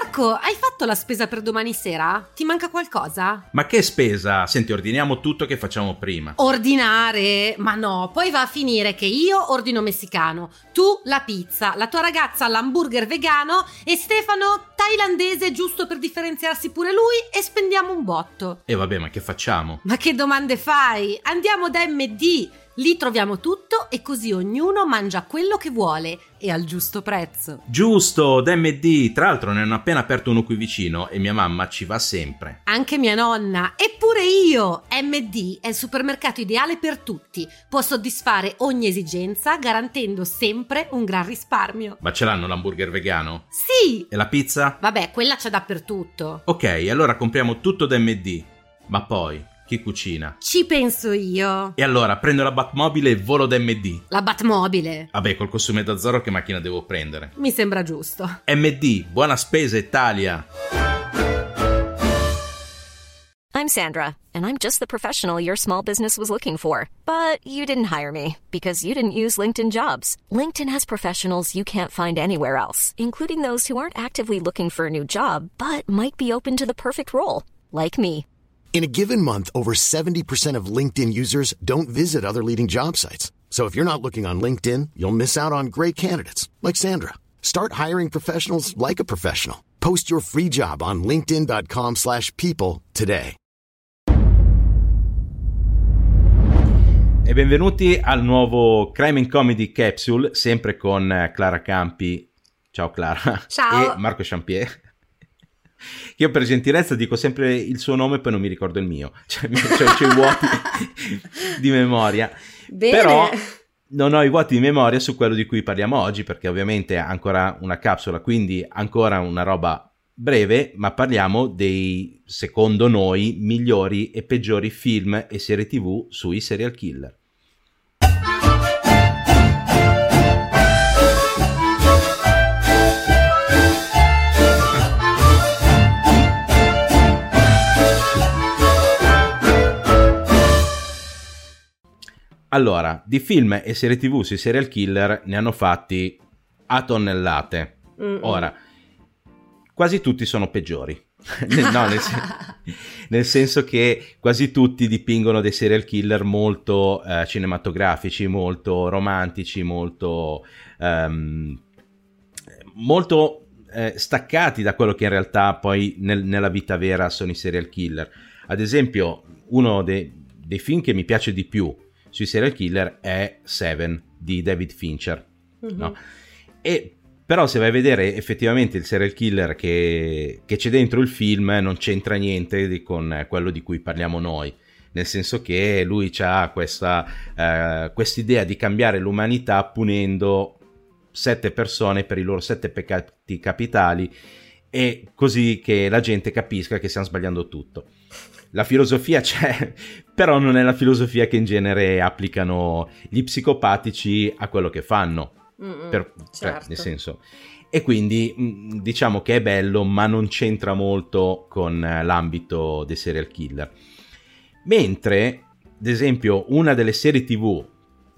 Marco, hai fatto la spesa per domani sera? Ti manca qualcosa? Ma che spesa? Senti, ordiniamo tutto che facciamo prima. Ordinare? Ma no, poi va a finire che io ordino messicano, tu la pizza, la tua ragazza l'hamburger vegano e Stefano thailandese giusto per differenziarsi pure lui e spendiamo un botto. E vabbè, ma che facciamo? Ma che domande fai? Andiamo da MD Lì troviamo tutto e così ognuno mangia quello che vuole e al giusto prezzo. Giusto, d'MD. Tra l'altro ne hanno appena aperto uno qui vicino e mia mamma ci va sempre. Anche mia nonna. Eppure io. MD è il supermercato ideale per tutti. Può soddisfare ogni esigenza garantendo sempre un gran risparmio. Ma ce l'hanno l'hamburger vegano? Sì. E la pizza? Vabbè, quella c'è dappertutto. Ok, allora compriamo tutto da MD. Ma poi chi cucina? Ci penso io. E allora prendo la Batmobile e volo da MD. La Batmobile? Vabbè, col costume da Zorro che macchina devo prendere? Mi sembra giusto. MD, buona spesa Italia! I'm Sandra, and I'm just the professional your small business was looking for. But you didn't hire me because you didn't use LinkedIn jobs. LinkedIn has professionals you can't find anywhere else, including those who aren't actively looking for a new job but might be open to the perfect role, like me. In a given month, over 70% of LinkedIn users don't visit other leading job sites. So if you're not looking on LinkedIn, you'll miss out on great candidates like Sandra. Start hiring professionals like a professional. Post your free job on linkedin.com/people today. E benvenuti al nuovo Crime and Comedy Capsule, sempre con eh, Clara Campi. Ciao Clara. Ciao. E Marco Champier. Io per gentilezza dico sempre il suo nome e poi non mi ricordo il mio, cioè ho i vuoti di memoria. Bene. Però non ho i vuoti di memoria su quello di cui parliamo oggi perché ovviamente è ancora una capsula, quindi ancora una roba breve, ma parliamo dei, secondo noi, migliori e peggiori film e serie tv sui serial killer. Allora, di film e serie tv sui serial killer ne hanno fatti a tonnellate. Mm-mm. Ora, quasi tutti sono peggiori. no, nel, sen- nel, senso che quasi tutti dipingono dei serial killer molto eh, cinematografici, molto romantici, molto, um, molto eh, staccati da quello che in realtà poi nel, nella vita vera sono i serial killer. Ad esempio, uno dei, dei film che mi piace di più sui serial killer è Seven di David Fincher. Mm-hmm. No? E però se vai a vedere effettivamente il serial killer che, che c'è dentro il film non c'entra niente di, con quello di cui parliamo noi. Nel senso che lui ha questa eh, idea di cambiare l'umanità punendo sette persone per i loro sette peccati capitali e così che la gente capisca che stiamo sbagliando tutto la filosofia c'è, però non è la filosofia che in genere applicano gli psicopatici a quello che fanno. Per, cioè, certo. cioè, nel senso. E quindi mm, diciamo che è bello, ma non c'entra molto con l'ambito dei serial killer. Mentre, ad esempio, una delle serie TV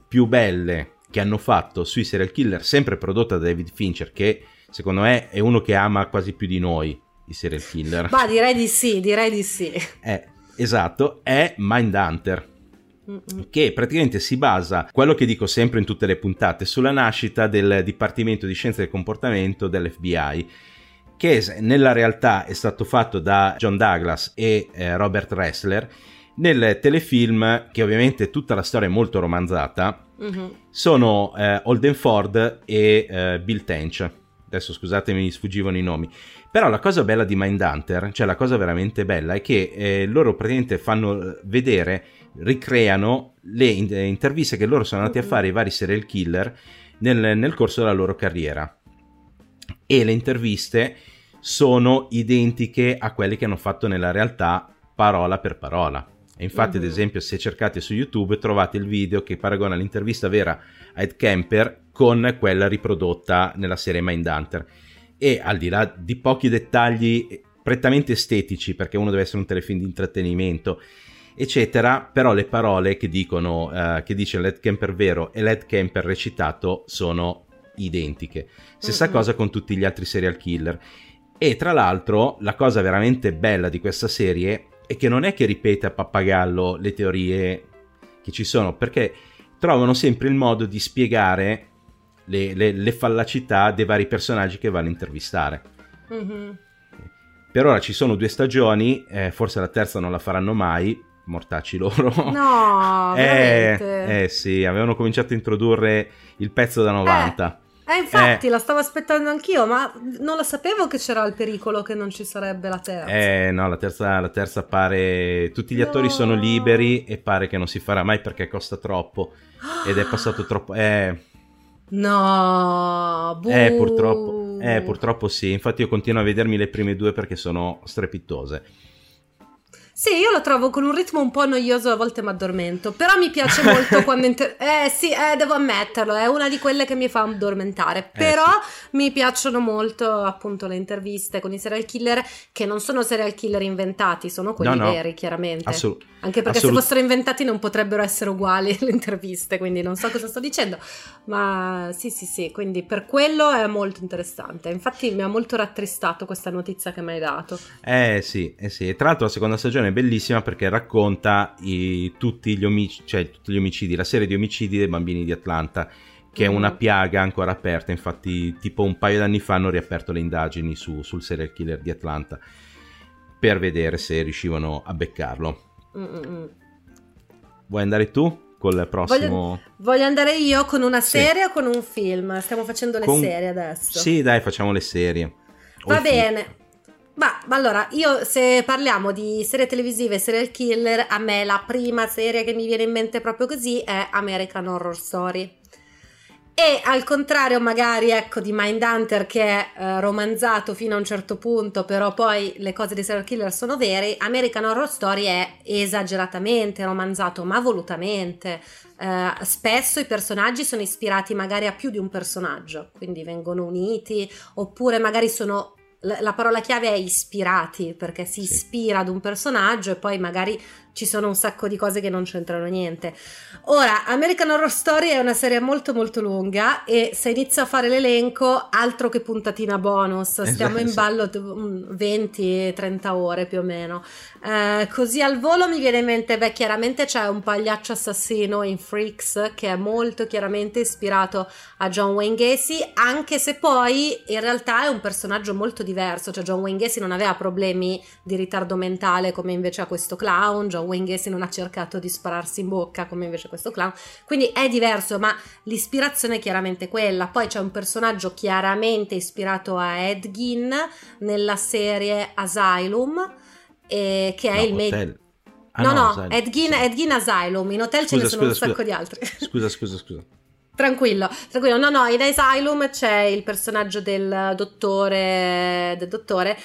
più belle che hanno fatto sui serial killer, sempre prodotta da David Fincher, che secondo me è uno che ama quasi più di noi, i serial killer. Ma direi di sì, direi di sì. Eh, esatto, è Mindhunter. Che praticamente si basa, quello che dico sempre in tutte le puntate, sulla nascita del Dipartimento di Scienze del Comportamento dell'FBI, che nella realtà è stato fatto da John Douglas e eh, Robert Ressler. Nel telefilm, che ovviamente tutta la storia è molto romanzata, mm-hmm. sono eh, Holden Ford e eh, Bill Tench. Adesso scusatemi, mi sfuggivano i nomi. Però la cosa bella di Mindhunter, cioè la cosa veramente bella, è che eh, loro praticamente fanno vedere, ricreano le interviste che loro sono andati a fare ai vari serial killer nel, nel corso della loro carriera. E le interviste sono identiche a quelle che hanno fatto nella realtà parola per parola. E infatti, mm-hmm. ad esempio, se cercate su YouTube trovate il video che paragona l'intervista vera a Ed Kemper con quella riprodotta nella serie Mindhunter e al di là di pochi dettagli prettamente estetici, perché uno deve essere un telefilm di intrattenimento, eccetera, però le parole che dicono, uh, che dice Led Kemper vero e Led Kemper recitato sono identiche. Stessa mm-hmm. cosa con tutti gli altri serial killer. E tra l'altro la cosa veramente bella di questa serie è che non è che ripete a pappagallo le teorie che ci sono, perché trovano sempre il modo di spiegare le, le, le fallacità dei vari personaggi che vanno a intervistare. Mm-hmm. Per ora ci sono due stagioni, eh, forse la terza non la faranno mai, mortacci loro. No, eh, eh, sì, avevano cominciato a introdurre il pezzo da 90. Eh, eh infatti, eh. la stavo aspettando anch'io, ma non lo sapevo che c'era il pericolo che non ci sarebbe la terza. Eh, no, la terza, la terza pare... Tutti gli no. attori sono liberi e pare che non si farà mai perché costa troppo. Ed è passato troppo... Eh... No, buh. Eh, purtroppo. Eh, purtroppo sì. Infatti io continuo a vedermi le prime due perché sono strepitose. Sì, io lo trovo con un ritmo un po' noioso, a volte mi addormento, però mi piace molto quando... Inter- eh sì, eh, devo ammetterlo, è una di quelle che mi fa addormentare, eh, però sì. mi piacciono molto appunto le interviste con i serial killer, che non sono serial killer inventati, sono quelli no, no. veri, chiaramente. Assolut- Anche perché assolut- se fossero inventati non potrebbero essere uguali le interviste, quindi non so cosa sto dicendo, ma sì sì sì, quindi per quello è molto interessante. Infatti mi ha molto rattristato questa notizia che mi hai dato. Eh sì, eh sì, tra l'altro la seconda stagione è bellissima perché racconta i, tutti, gli omic- cioè, tutti, gli omicidi, la serie di omicidi dei bambini di Atlanta, che mm. è una piaga ancora aperta. Infatti, tipo un paio d'anni fa hanno riaperto le indagini su, sul serial killer di Atlanta per vedere se riuscivano a beccarlo. Mm-mm. Vuoi andare tu? Col prossimo. Voglio, voglio andare io con una serie sì. o con un film? Stiamo facendo le con... serie adesso. Sì, dai, facciamo le serie. Va bene. Film. Ma, ma, allora, io se parliamo di serie televisive e serial killer, a me la prima serie che mi viene in mente proprio così è American Horror Story. E al contrario, magari ecco di Mindhunter che è eh, romanzato fino a un certo punto, però poi le cose di serial killer sono vere, American Horror Story è esageratamente romanzato, ma volutamente. Eh, spesso i personaggi sono ispirati magari a più di un personaggio, quindi vengono uniti, oppure magari sono la parola chiave è ispirati perché si sì. ispira ad un personaggio e poi magari ci sono un sacco di cose che non c'entrano niente. Ora, American Horror Story è una serie molto molto lunga e se inizio a fare l'elenco, altro che puntatina bonus, stiamo esatto. in ballo 20-30 ore più o meno. Eh, così al volo mi viene in mente, beh, chiaramente c'è un pagliaccio assassino in Freaks che è molto chiaramente ispirato a John Wayne Gacy, anche se poi in realtà è un personaggio molto diverso, cioè John Wayne Gacy non aveva problemi di ritardo mentale come invece ha questo clown, John Wayne Gacy non ha cercato di spararsi in bocca come invece questo clown, quindi è diverso, ma l'ispirazione è chiaramente quella. Poi c'è un personaggio chiaramente ispirato a Ed Gein nella serie Asylum, eh, che è no, il main... Ah, no, no, no Ed, Gein, Ed Gein Asylum, in hotel scusa, ce ne sono scusa, un sacco scusa. di altri. Scusa, scusa, scusa. Tranquillo, tranquillo. No, no, in Asylum c'è il personaggio del dottore, del dottore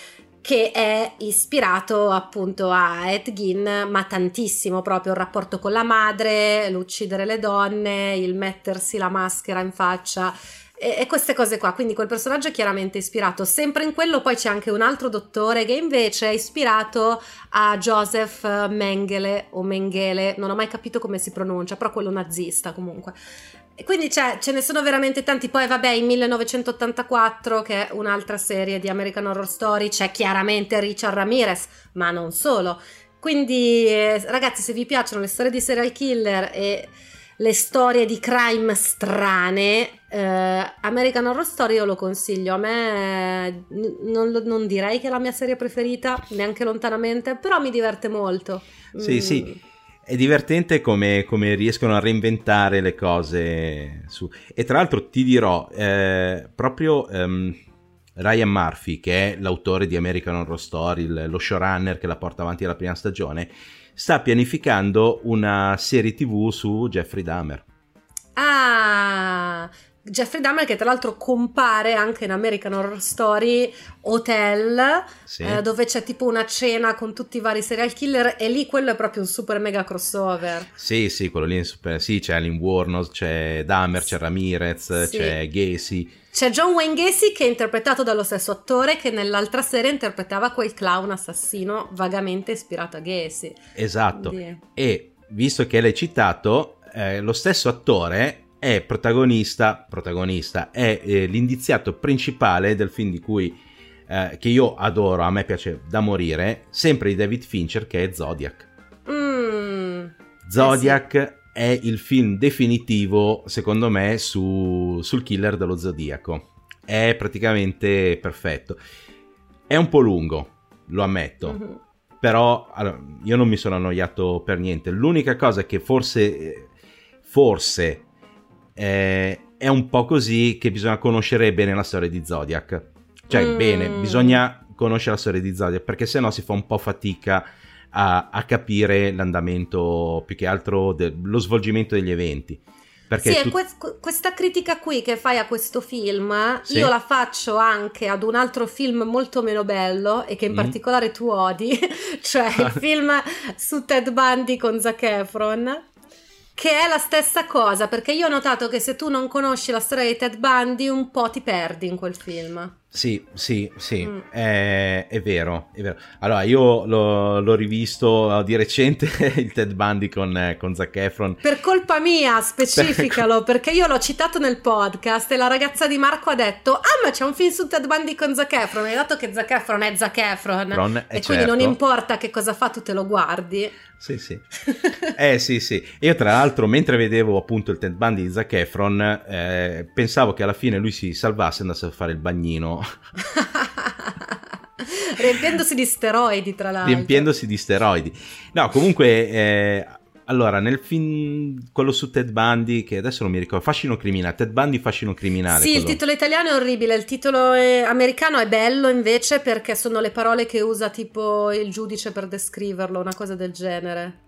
che è ispirato appunto a Ed Gein, ma tantissimo proprio il rapporto con la madre, l'uccidere le donne, il mettersi la maschera in faccia e, e, queste cose qua. Quindi quel personaggio è chiaramente ispirato. Sempre in quello poi c'è anche un altro dottore che invece è ispirato a Joseph Mengele o Mengele, non ho mai capito come si pronuncia, però quello nazista comunque. E quindi ce ne sono veramente tanti. Poi, vabbè, in 1984, che è un'altra serie di American Horror Story, c'è chiaramente Richard Ramirez, ma non solo. Quindi, eh, ragazzi, se vi piacciono le storie di serial killer e le storie di crime strane, eh, American Horror Story io lo consiglio. A me eh, non, non, direi che è la mia serie preferita, neanche lontanamente, però mi diverte molto. Sì, mm. sì è divertente come, come, riescono a reinventare le cose su. E tra l'altro ti dirò, eh, proprio um, Ryan Murphy, che è l'autore di American Horror Story, lo showrunner che la porta avanti alla prima stagione, sta pianificando una serie tv su Jeffrey Dahmer. Ah, Jeffrey Dahmer che tra l'altro compare anche in American Horror Story Hotel sì. eh, dove c'è tipo una cena con tutti i vari serial killer e lì quello è proprio un super mega crossover sì sì quello lì è super sì c'è Alan Warnos c'è Dahmer c'è Ramirez sì. c'è Gacy c'è John Wayne Gacy che è interpretato dallo stesso attore che nell'altra serie interpretava quel clown assassino vagamente ispirato a Gacy esatto Quindi... e visto che l'hai citato eh, lo stesso attore è protagonista, protagonista è eh, l'indiziato principale del film di cui eh, che io adoro, a me piace da morire, sempre di David Fincher, che è Zodiac. Mm. Zodiac eh sì. è il film definitivo, secondo me, su, sul killer dello Zodiaco. È praticamente perfetto. È un po' lungo, lo ammetto. Mm-hmm. Però allora, io non mi sono annoiato per niente. L'unica cosa che forse, forse eh, è un po' così che bisogna conoscere bene la storia di Zodiac. Cioè, mm. bene, bisogna conoscere la storia di Zodiac perché sennò si fa un po' fatica a, a capire l'andamento, più che altro de- lo svolgimento degli eventi. Perché sì, tu... que- questa critica qui che fai a questo film, sì. io la faccio anche ad un altro film molto meno bello e che in mm. particolare tu odi, cioè il film su Ted Bundy con Zac Efron. Che è la stessa cosa, perché io ho notato che se tu non conosci la storia di Ted Bundy, un po' ti perdi in quel film. Sì, sì, sì, mm. è, è, vero, è, vero, Allora, io l'ho, l'ho rivisto di recente il Ted Bundy con, con Zac Efron. Per colpa mia, specificalo, per... perché io l'ho citato nel podcast e la ragazza di Marco ha detto ah ma c'è un film su Ted Bundy con Zac Efron, hai dato che Zac Efron è Zac Efron Ron, e certo. quindi non importa che cosa fa, tu te lo guardi. Sì, sì. eh sì, sì. Io tra l'altro mentre vedevo appunto il Ted Bundy di Zac Efron eh, pensavo che alla fine lui si salvasse e andasse a fare il bagnino Riempiendosi di steroidi, tra l'altro. Riempiendosi di steroidi. No, comunque, eh, allora, nel film, quello su Ted Bundy, che adesso non mi ricordo, Fascino Criminale, Ted Bundy Fascino Criminale. Sì, quello. il titolo italiano è orribile, il titolo è... americano è bello invece perché sono le parole che usa tipo il giudice per descriverlo, una cosa del genere.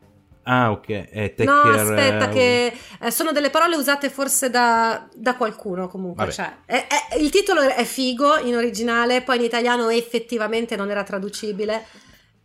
Ah, ok. Eh, no, aspetta, che eh, sono delle parole usate forse da, da qualcuno comunque. Cioè, è, è, il titolo è figo in originale, poi in italiano effettivamente non era traducibile.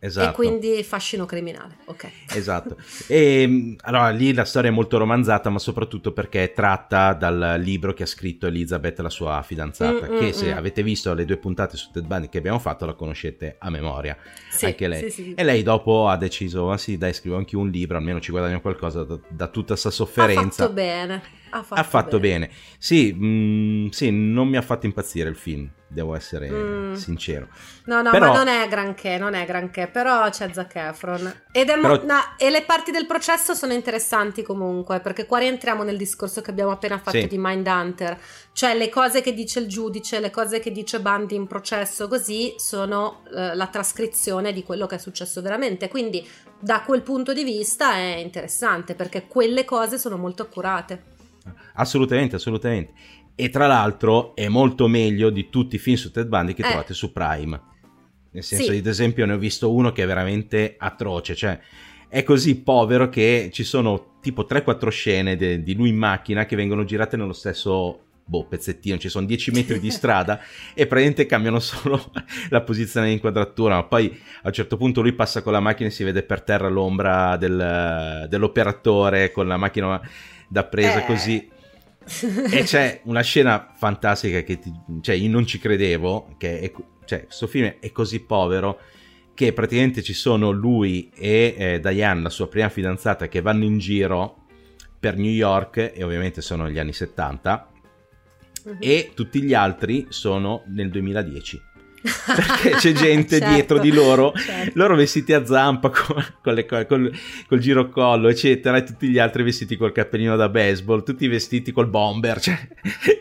Esatto. E quindi fascino criminale, ok. Esatto. E mm, allora lì la storia è molto romanzata, ma soprattutto perché è tratta dal libro che ha scritto Elizabeth, la sua fidanzata, mm, che mm, se mm. avete visto le due puntate su Ted Bundy che abbiamo fatto la conoscete a memoria, sì, anche lei. Sì, sì. E lei dopo ha deciso, ah sì dai scrivo anche un libro, almeno ci guadagno qualcosa da, da tutta questa sofferenza. Ha fatto bene. Ha fatto, ha fatto bene. bene. Sì, mh, sì, non mi ha fatto impazzire il film devo essere mm. sincero. No, no, però... ma non è granché, non è granché, però c'è Zac Efron. Ed è però... mo- no, e le parti del processo sono interessanti comunque, perché qua rientriamo nel discorso che abbiamo appena fatto sì. di Mindhunter, cioè le cose che dice il giudice, le cose che dice Bundy in processo, così sono eh, la trascrizione di quello che è successo veramente, quindi da quel punto di vista è interessante, perché quelle cose sono molto accurate. Assolutamente, assolutamente. E tra l'altro è molto meglio di tutti i film su Ted Bundy che eh. trovate su Prime. Nel senso, sì. ad esempio, ne ho visto uno che è veramente atroce, cioè è così povero che ci sono tipo 3-4 scene de- di lui in macchina che vengono girate nello stesso boh, pezzettino, ci sono 10 metri di strada e praticamente cambiano solo la posizione di inquadratura, ma poi a un certo punto lui passa con la macchina e si vede per terra l'ombra del, dell'operatore con la macchina da presa eh. così e c'è una scena fantastica che ti, cioè, io non ci credevo, che è, cioè, questo film è così povero che praticamente ci sono lui e eh, Diane, la sua prima fidanzata, che vanno in giro per New York, e ovviamente sono gli anni 70, uh-huh. e tutti gli altri sono nel 2010 perché c'è gente certo, dietro di loro, certo. loro vestiti a zampa con, con le, col, col girocollo, eccetera, e tutti gli altri vestiti col cappellino da baseball, tutti vestiti col bomber, cioè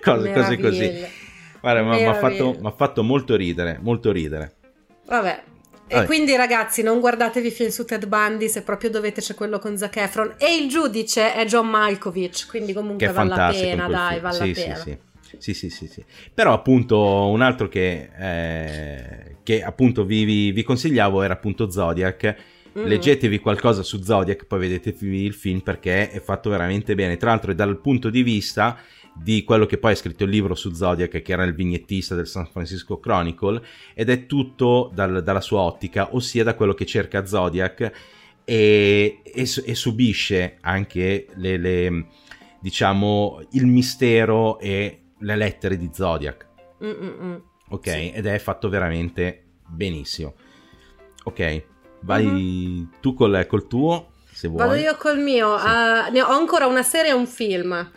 cose, cose così. Guarda, mi ha fatto, fatto, molto ridere, molto ridere. Vabbè. E Vabbè. quindi ragazzi non guardatevi film su Ted Bundy se proprio dovete c'è quello con Zac Efron e il giudice è John Malkovich quindi comunque vale la pena dai vale sì, la pena sì, sì. Sì, sì, sì, sì. Però appunto un altro che, eh, che appunto vi, vi, vi, consigliavo era appunto Zodiac. Mm. Leggetevi qualcosa su Zodiac, poi vedetevi il film perché è fatto veramente bene. Tra l'altro è dal punto di vista di quello che poi ha scritto il libro su Zodiac, che era il vignettista del San Francisco Chronicle, ed è tutto dal, dalla sua ottica, ossia da quello che cerca Zodiac e, e, e subisce anche le, le, diciamo, il mistero e le lettere di Zodiac. Mm-mm. Ok, sì. ed è fatto veramente benissimo. Ok, vai mm-hmm. tu col, col, tuo, se vuoi. Vado io col mio. Sì. Uh, ho ancora una serie e un film.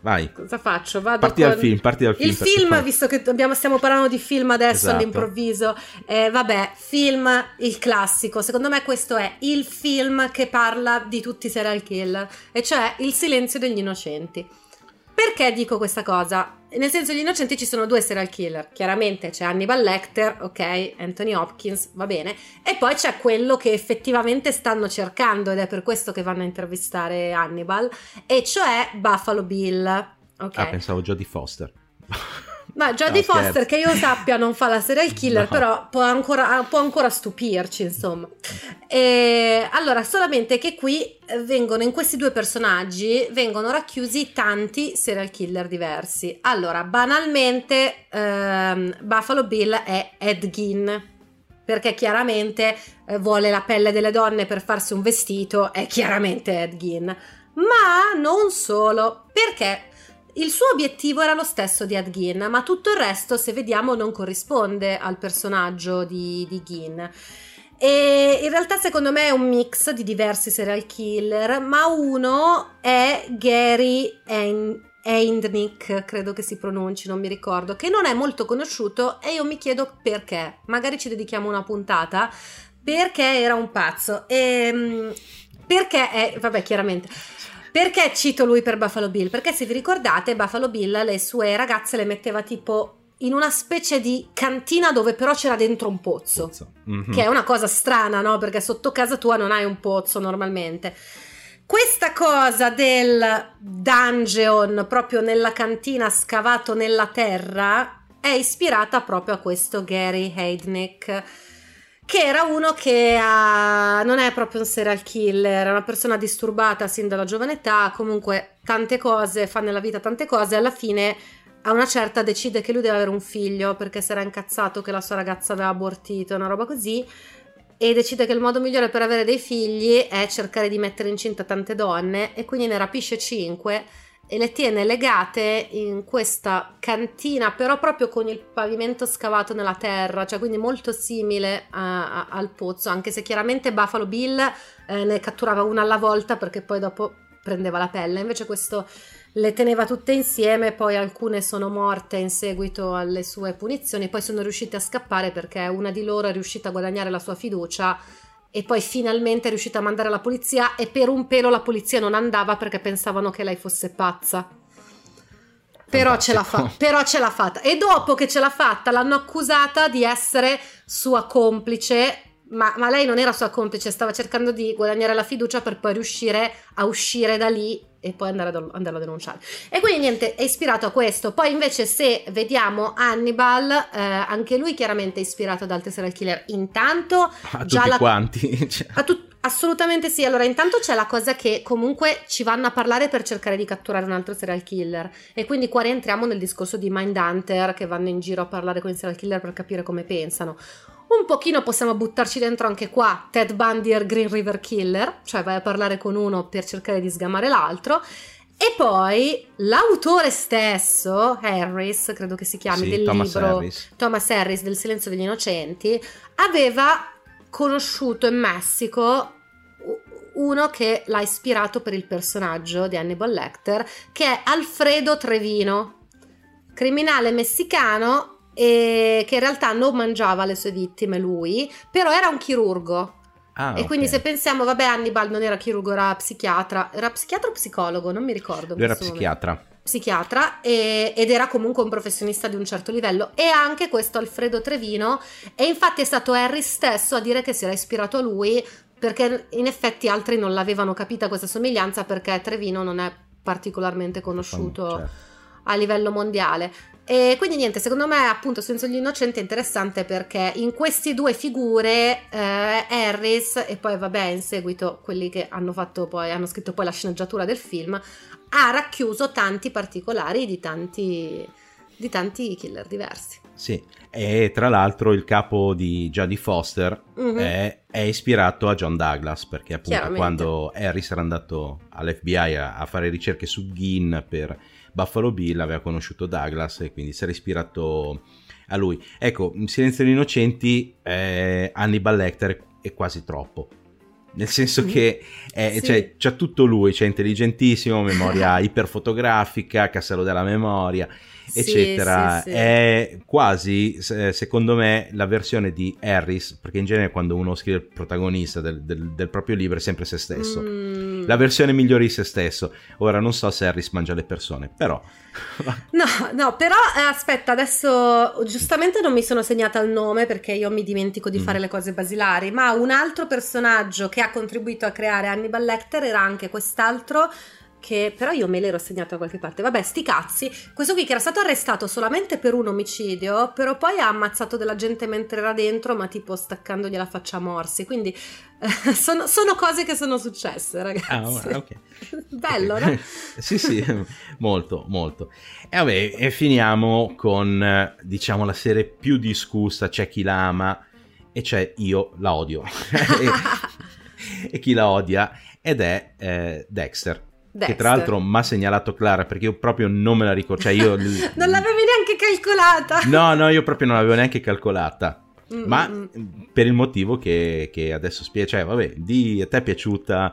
vai. Cosa faccio? Vado parti con... dal film, parti dal film. Il film, poi... visto che abbiamo, stiamo parlando di film adesso esatto. all'improvviso, eh, vabbè, film, il classico. Secondo me questo è il film che parla di tutti i serial killer, e cioè Il silenzio degli innocenti. Perché dico questa cosa? Nel senso, gli innocenti ci sono due serial killer. Chiaramente c'è Hannibal Lecter, ok, Anthony Hopkins, va bene. E poi c'è quello che effettivamente stanno cercando, ed è per questo che vanno a intervistare Hannibal, e cioè Buffalo Bill. Ok. Ah, pensavo Jodie Foster. Ma Jodie no, Foster, che io sappia, non fa la serial killer, no. però può ancora, può ancora, stupirci, insomma. E, allora, solamente che qui vengono, in questi due personaggi, vengono racchiusi tanti serial killer diversi. Allora, banalmente, ehm, Buffalo Bill è Ed Gein, perché chiaramente eh, vuole la pelle delle donne per farsi un vestito, è chiaramente Ed Gein. Ma non solo, perché il suo obiettivo era lo stesso di Ed Gein, ma tutto il resto, se vediamo, non corrisponde al personaggio di, di Gein. E in realtà secondo me è un mix di diversi serial killer, ma uno è Gary Eindnick, credo che si pronunci, non mi ricordo, che non è molto conosciuto e io mi chiedo perché. Magari ci dedichiamo una puntata, perché era un pazzo. E, ehm, perché è, vabbè, chiaramente perché cito lui per Buffalo Bill? Perché se vi ricordate, Buffalo Bill le sue ragazze le metteva tipo in una specie di cantina dove però c'era dentro un pozzo, pozzo. Mm-hmm. che è una cosa strana, no? Perché sotto casa tua non hai un pozzo normalmente. Questa cosa del dungeon proprio nella cantina scavato nella terra è ispirata proprio a questo Gary Heidnick che era uno che ha, non è proprio un serial killer, è una persona disturbata sin dalla giovane età, comunque tante cose, fa nella vita tante cose, alla fine a una certa decide che lui deve avere un figlio perché si era incazzato che la sua ragazza aveva abortito, una roba così, e decide che il modo migliore per avere dei figli è cercare di mettere incinta tante donne e quindi ne rapisce cinque e le tiene legate in questa cantina, però proprio con il pavimento scavato nella terra, cioè quindi molto simile a, a, al pozzo, anche se chiaramente Buffalo Bill eh, ne catturava una alla volta perché poi dopo prendeva la pelle, invece questo le teneva tutte insieme, poi alcune sono morte in seguito alle sue punizioni, poi sono riuscite a scappare perché una di loro è riuscita a guadagnare la sua fiducia e poi finalmente è riuscita a mandare la polizia e per un pelo la polizia non andava perché pensavano che lei fosse pazza. Però ce, l'ha fa- però ce l'ha fatta. E dopo che ce l'ha fatta l'hanno accusata di essere sua complice ma, ma, lei non era sua complice, stava cercando di guadagnare la fiducia per poi riuscire a uscire da lì e poi andare a, andarlo a denunciare. E quindi niente, è ispirato a questo. Poi invece se vediamo Hannibal, eh, anche lui chiaramente è ispirato ad altri serial killer. Intanto... A già tutti la... quanti. Cioè. A tu... Assolutamente sì. Allora, intanto c'è la cosa che comunque ci vanno a parlare per cercare di catturare un altro serial killer. E quindi qua rientriamo nel discorso di Mindhunter che vanno in giro a parlare con i serial killer per capire come pensano. Un pochino possiamo buttarci dentro anche qua Ted Bundy e Green River Killer, cioè vai a parlare con uno per cercare di sgamare l'altro. E poi l'autore stesso, Harris, credo che si chiami, sì, del Thomas libro Harris. Thomas Harris del Silenzio degli Innocenti, aveva conosciuto in Messico uno che l'ha ispirato per il personaggio di Hannibal Lecter, che è Alfredo Trevino, criminale messicano e che in realtà non mangiava le sue vittime lui, però era un chirurgo. Ah, e quindi se pensiamo, vabbè, Hannibal non era chirurgo, era psichiatra. Era psichiatra o psicologo? Non mi ricordo. Lui era psichiatra. Momento. Psichiatra e, ed era comunque un professionista di un certo livello. E anche questo Alfredo Trevino. E infatti è stato Harry stesso a dire che si era ispirato a lui perché in effetti altri non l'avevano capita questa somiglianza perché Trevino non è particolarmente conosciuto certo. A livello mondiale. E quindi niente, secondo me appunto Senso gli Innocenti è interessante perché in queste due figure eh, Harris e poi vabbè in seguito quelli che hanno fatto poi, hanno scritto poi la sceneggiatura del film, ha racchiuso tanti particolari di tanti, di tanti killer diversi. Sì, e tra l'altro il capo di Jodie Foster mm-hmm. è, è, ispirato a John Douglas perché appunto quando Harris era andato all'FBI a, a fare ricerche su Gin per Buffalo Bill aveva conosciuto Douglas e quindi si era ispirato a lui. Ecco, Silenzio degli Innocenti, eh, Hannibal Lecter è quasi troppo. nel senso che è, sì. cioè, c'ha tutto lui, c'è intelligentissimo, memoria iperfotografica, castello della memoria eccetera, sì, sì, sì. è quasi, secondo me, la versione di Harris, perché in genere quando uno scrive il protagonista del, del, del proprio libro è sempre se stesso, mm. la versione migliore di se stesso. Ora non so se Harris mangia le persone, però... no, no, però eh, aspetta, adesso giustamente non mi sono segnata il nome perché io mi dimentico di mm. fare le cose basilari, ma un altro personaggio che ha contribuito a creare Hannibal Lecter era anche quest'altro che però io me l'ero segnato da qualche parte. Vabbè, sti cazzi. Questo qui che era stato arrestato solamente per un omicidio, però poi ha ammazzato della gente mentre era dentro, ma tipo staccandogli la faccia a morsi. Quindi eh, sono, sono, cose che sono successe, ragazzi. Ah, ok. Bello, no? sì, sì, molto, molto. E vabbè, e finiamo con, diciamo, la serie più discussa, c'è chi la ama e c'è io la odio. e, e, chi la odia ed è eh, Dexter. Dexter. Che tra l'altro mi ha segnalato Clara perché io proprio non me la ricordo. Cioè io... non l'avevi neanche calcolata. No, no, io proprio non l'avevo neanche calcolata. Mm-mm. Ma mm. per il motivo che, che adesso spiego. Cioè, vabbè, di a te è piaciuta.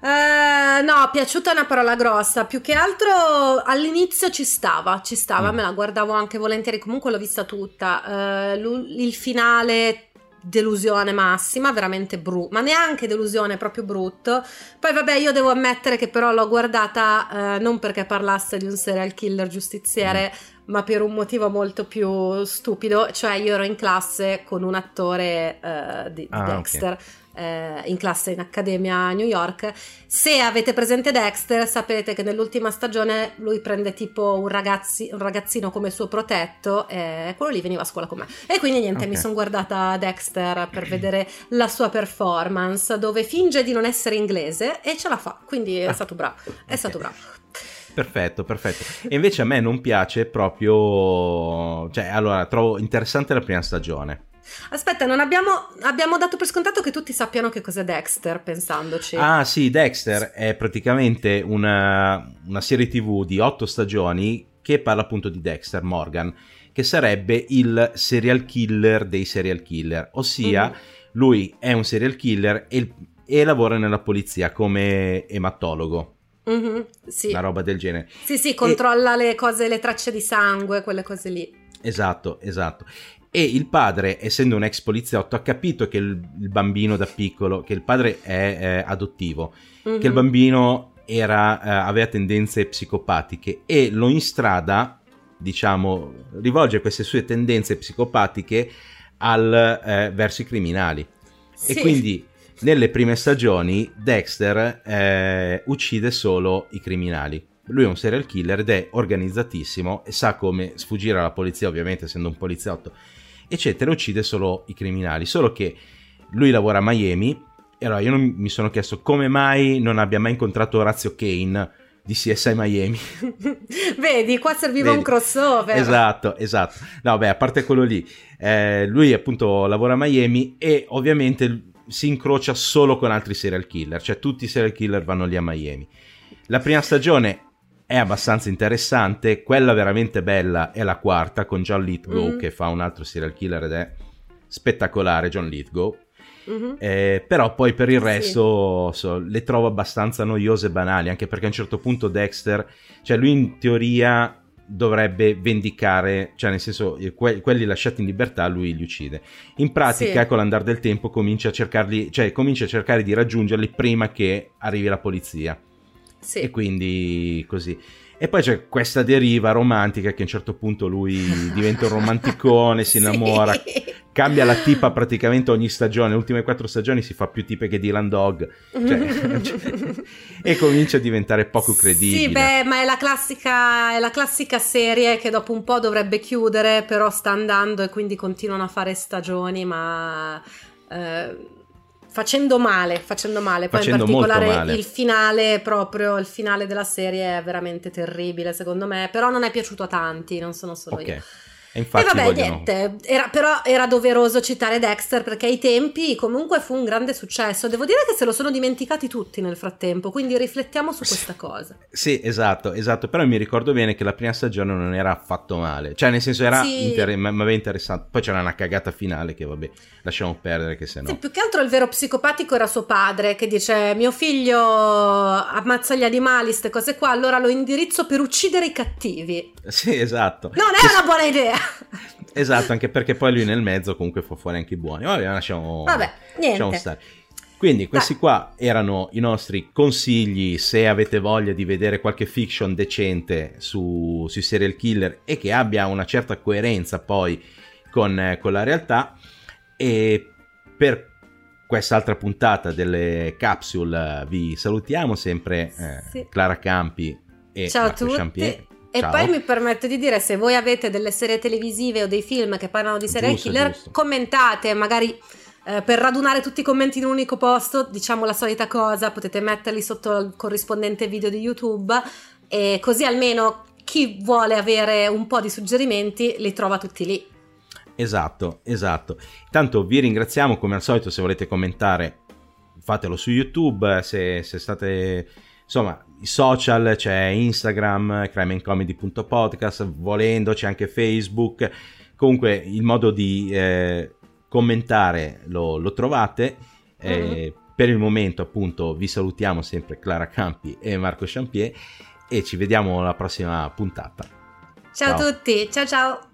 Uh, no, piaciuta è una parola grossa. Più che altro all'inizio ci stava, ci stava, mm. me la guardavo anche volentieri. Comunque l'ho vista tutta. Uh, il finale delusione massima, veramente brutto, ma neanche delusione, proprio brutto. Poi vabbè, io devo ammettere che però l'ho guardata eh, non perché parlasse di un serial killer giustiziere, mm. ma per un motivo molto più stupido, cioè io ero in classe con un attore eh, di, di ah, Dexter. Okay eh, in classe in accademia a New York. Se avete presente Dexter, sapete che nell'ultima stagione lui prende tipo un, ragazzi, un ragazzino come suo protetto e quello lì veniva a scuola con me. E quindi niente, okay. mi sono guardata Dexter per vedere la sua performance, dove finge di non essere inglese e ce la fa. Quindi è ah, stato bravo. È okay. stato bravo. Perfetto, perfetto. E invece a me non piace proprio... Cioè, allora, trovo interessante la prima stagione Aspetta, non abbiamo, abbiamo dato per scontato che tutti sappiano che cos'è Dexter, pensandoci. Ah sì, Dexter è praticamente una, una serie tv di otto stagioni che parla appunto di Dexter Morgan, che sarebbe il serial killer dei serial killer, ossia mm-hmm. lui è un serial killer e, e lavora nella polizia come ematologo. Mm-hmm, sì. Una roba del genere. Sì, sì, controlla e... le cose, le tracce di sangue, quelle cose lì. Esatto, esatto e il padre, essendo un ex poliziotto, ha capito che il, il bambino da piccolo, che il padre è eh, adottivo, mm-hmm. che il mhm. bambino era, eh, aveva tendenze psicopatiche e lo instrada, diciamo, rivolge queste sue tendenze psicopatiche al, eh, verso i criminali. Sì. E quindi nelle prime stagioni Dexter eh, uccide solo i criminali lui è un serial killer ed è organizzatissimo e sa come sfuggire alla polizia, ovviamente essendo un poliziotto eccetera, uccide solo i criminali. Solo che lui lavora a Miami e allora io non, mi sono chiesto come mai non abbia mai incontrato Orazio Kane di CSI Miami. Vedi, qua serviva Vedi. un crossover. Esatto, esatto. No, beh, a parte quello lì, eh, lui appunto lavora a Miami e ovviamente si incrocia solo con altri serial killer, cioè tutti i serial killer vanno lì a Miami. La prima stagione è abbastanza interessante. Quella veramente bella è la quarta con John Lithgow mm-hmm. che fa un altro serial killer ed è spettacolare John Lithgow. Mm-hmm. Eh, però poi per il resto sì. so, le trovo abbastanza noiose e banali, anche perché a un certo punto Dexter, cioè lui in teoria dovrebbe vendicare, cioè nel senso que- quelli lasciati in libertà lui li uccide. In pratica sì. con l'andare del tempo comincia a cercarli, cioè comincia a cercare di raggiungerli prima che arrivi la polizia. Sì. E quindi così. E poi c'è questa deriva romantica che a un certo punto lui diventa un romanticone, si innamora, sì. cambia la tipa praticamente ogni stagione, le ultime quattro stagioni si fa più tipe che Dylan Dog cioè, cioè, e comincia a diventare poco credibile. Sì, beh, ma è la, classica, è la classica serie che dopo un po' dovrebbe chiudere, però sta andando e quindi continuano a fare stagioni, ma... Eh, facendo male, facendo male. Poi facendo in particolare il finale, proprio il finale della serie è veramente terribile, secondo me. Però non è piaciuto a tanti, non sono solo okay. io. E infatti e vabbè, vogliono... niente, era, però era doveroso citare Dexter perché ai tempi comunque fu un grande successo. Devo dire che se lo sono dimenticati tutti nel frattempo, quindi riflettiamo su questa cosa. Sì, esatto, esatto, però mi ricordo bene che la prima stagione non era affatto male, cioè nel senso era Sì. inter- mi aveva interessato, poi c'era una cagata finale che vabbè, lasciamo perdere che se no... Sì, più che altro il vero psicopatico era suo padre che dice mio figlio ammazza gli animali, queste cose qua, allora lo indirizzo per uccidere i cattivi. Sì, esatto. Non è una buona idea. Esatto, anche perché poi lui nel mezzo comunque fa fuori anche i buoni. Vabbè, lasciamo, Vabbè, niente. lasciamo stare. Quindi questi Dai. qua erano i nostri consigli se avete voglia di vedere qualche fiction decente su, sui serial killer e che abbia una certa coerenza poi con, con la realtà. E per quest'altra puntata delle capsule vi salutiamo sempre eh, Sì. Clara Campi e Ciao a Marco tutti. Champier. E Ciao. poi mi permetto di dire, se voi avete delle serie televisive o dei film che parlano di serial Giusto, killer, giusto. commentate, magari eh, per radunare tutti i commenti in un unico posto, diciamo la solita cosa, potete metterli sotto il corrispondente video di YouTube e così almeno chi vuole avere un po' di suggerimenti li trova tutti lì. Esatto, esatto. Tanto vi ringraziamo come al solito se volete commentare fatelo su YouTube, se, se state insomma i social c'è Instagram crimeandcomedy.podcast, volendo c'è anche Facebook. Comunque il modo di eh, commentare lo, lo trovate. Eh, Per il momento appunto vi salutiamo sempre Clara Campi e Marco Champier e ci vediamo alla prossima puntata. Ciao, Ciao. a tutti, ciao ciao!